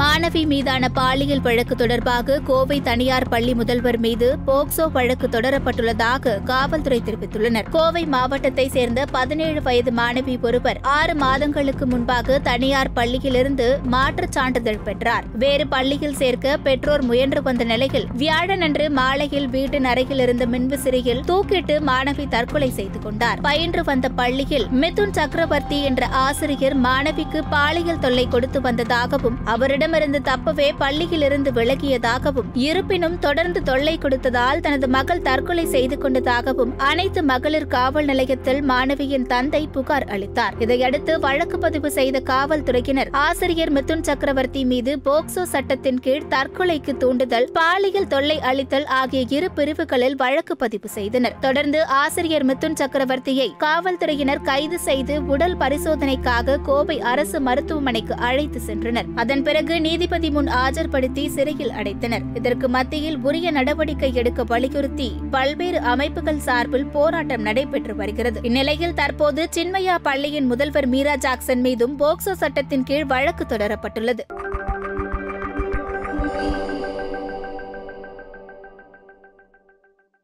மாணவி மீதான பாலியல் வழக்கு தொடர்பாக கோவை தனியார் பள்ளி முதல்வர் மீது போக்சோ வழக்கு தொடரப்பட்டுள்ளதாக காவல்துறை தெரிவித்துள்ளனர். கோவை மாவட்டத்தை சேர்ந்த பதினேழு வயது மாணவி ஒருவர் ஆறு மாதங்களுக்கு முன்பாக தனியார் பள்ளியிலிருந்து மாற்றுச் சான்றிதழ் பெற்றார். வேறு பள்ளியில் சேர்க்க பெற்றோர் முயன்று வந்த நிலையில் வியாழனன்று மாலையில் வீட்டின் அருகில் இருந்த மின்விசிறியில் தூக்கிட்டு மாணவி தற்கொலை செய்து கொண்டார். பயின்று வந்த பள்ளியில் மிதுன் சக்கரவர்த்தி என்ற ஆசிரியர் மாணவிக்கு பாலியல் தொல்லை கொடுத்து வந்ததாகவும் அவரிடம் அவரிடமிருந்து தப்பவே பள்ளியிலிருந்து விலகியதாகவும் இருப்பினும் தொடர்ந்து தொல்லை கொடுத்ததால் தனது மகள் தற்கொலை செய்து கொண்டதாகவும் அனைத்து மகளிர் காவல் நிலையத்தில் மாணவியின் தந்தை புகார் அளித்தார். இதையடுத்து வழக்கு பதிவு செய்த காவல்துறையினர் ஆசிரியர் மிதுன் சக்கரவர்த்தி மீது போக்சோ சட்டத்தின் கீழ் தற்கொலைக்கு தூண்டுதல் பாலியல் தொல்லை அளித்தல் ஆகிய இரு பிரிவுகளில் வழக்கு பதிவு செய்தனர். தொடர்ந்து ஆசிரியர் மிதுன் சக்கரவர்த்தியை காவல்துறையினர் கைது செய்து உடல் பரிசோதனைக்காக கோவை அரசு மருத்துவமனைக்கு அழைத்து சென்றனர். அதன் பிறகு நீதிபதி முன் ஆஜர்படுத்தி சிறையில் அடைத்தனர். இதற்கு மத்தியில் உரிய நடவடிக்கை எடுக்க வலியுறுத்தி பல்வேறு அமைப்புகள் சார்பில் போராட்டம் நடைபெற்று வருகிறது. இந்நிலையில் தற்போது சின்மயா பள்ளியின் முதல்வர் மீரா ஜாக்சன் மீதும் போக்சோ சட்டத்தின் கீழ் வழக்கு தொடரப்பட்டுள்ளது.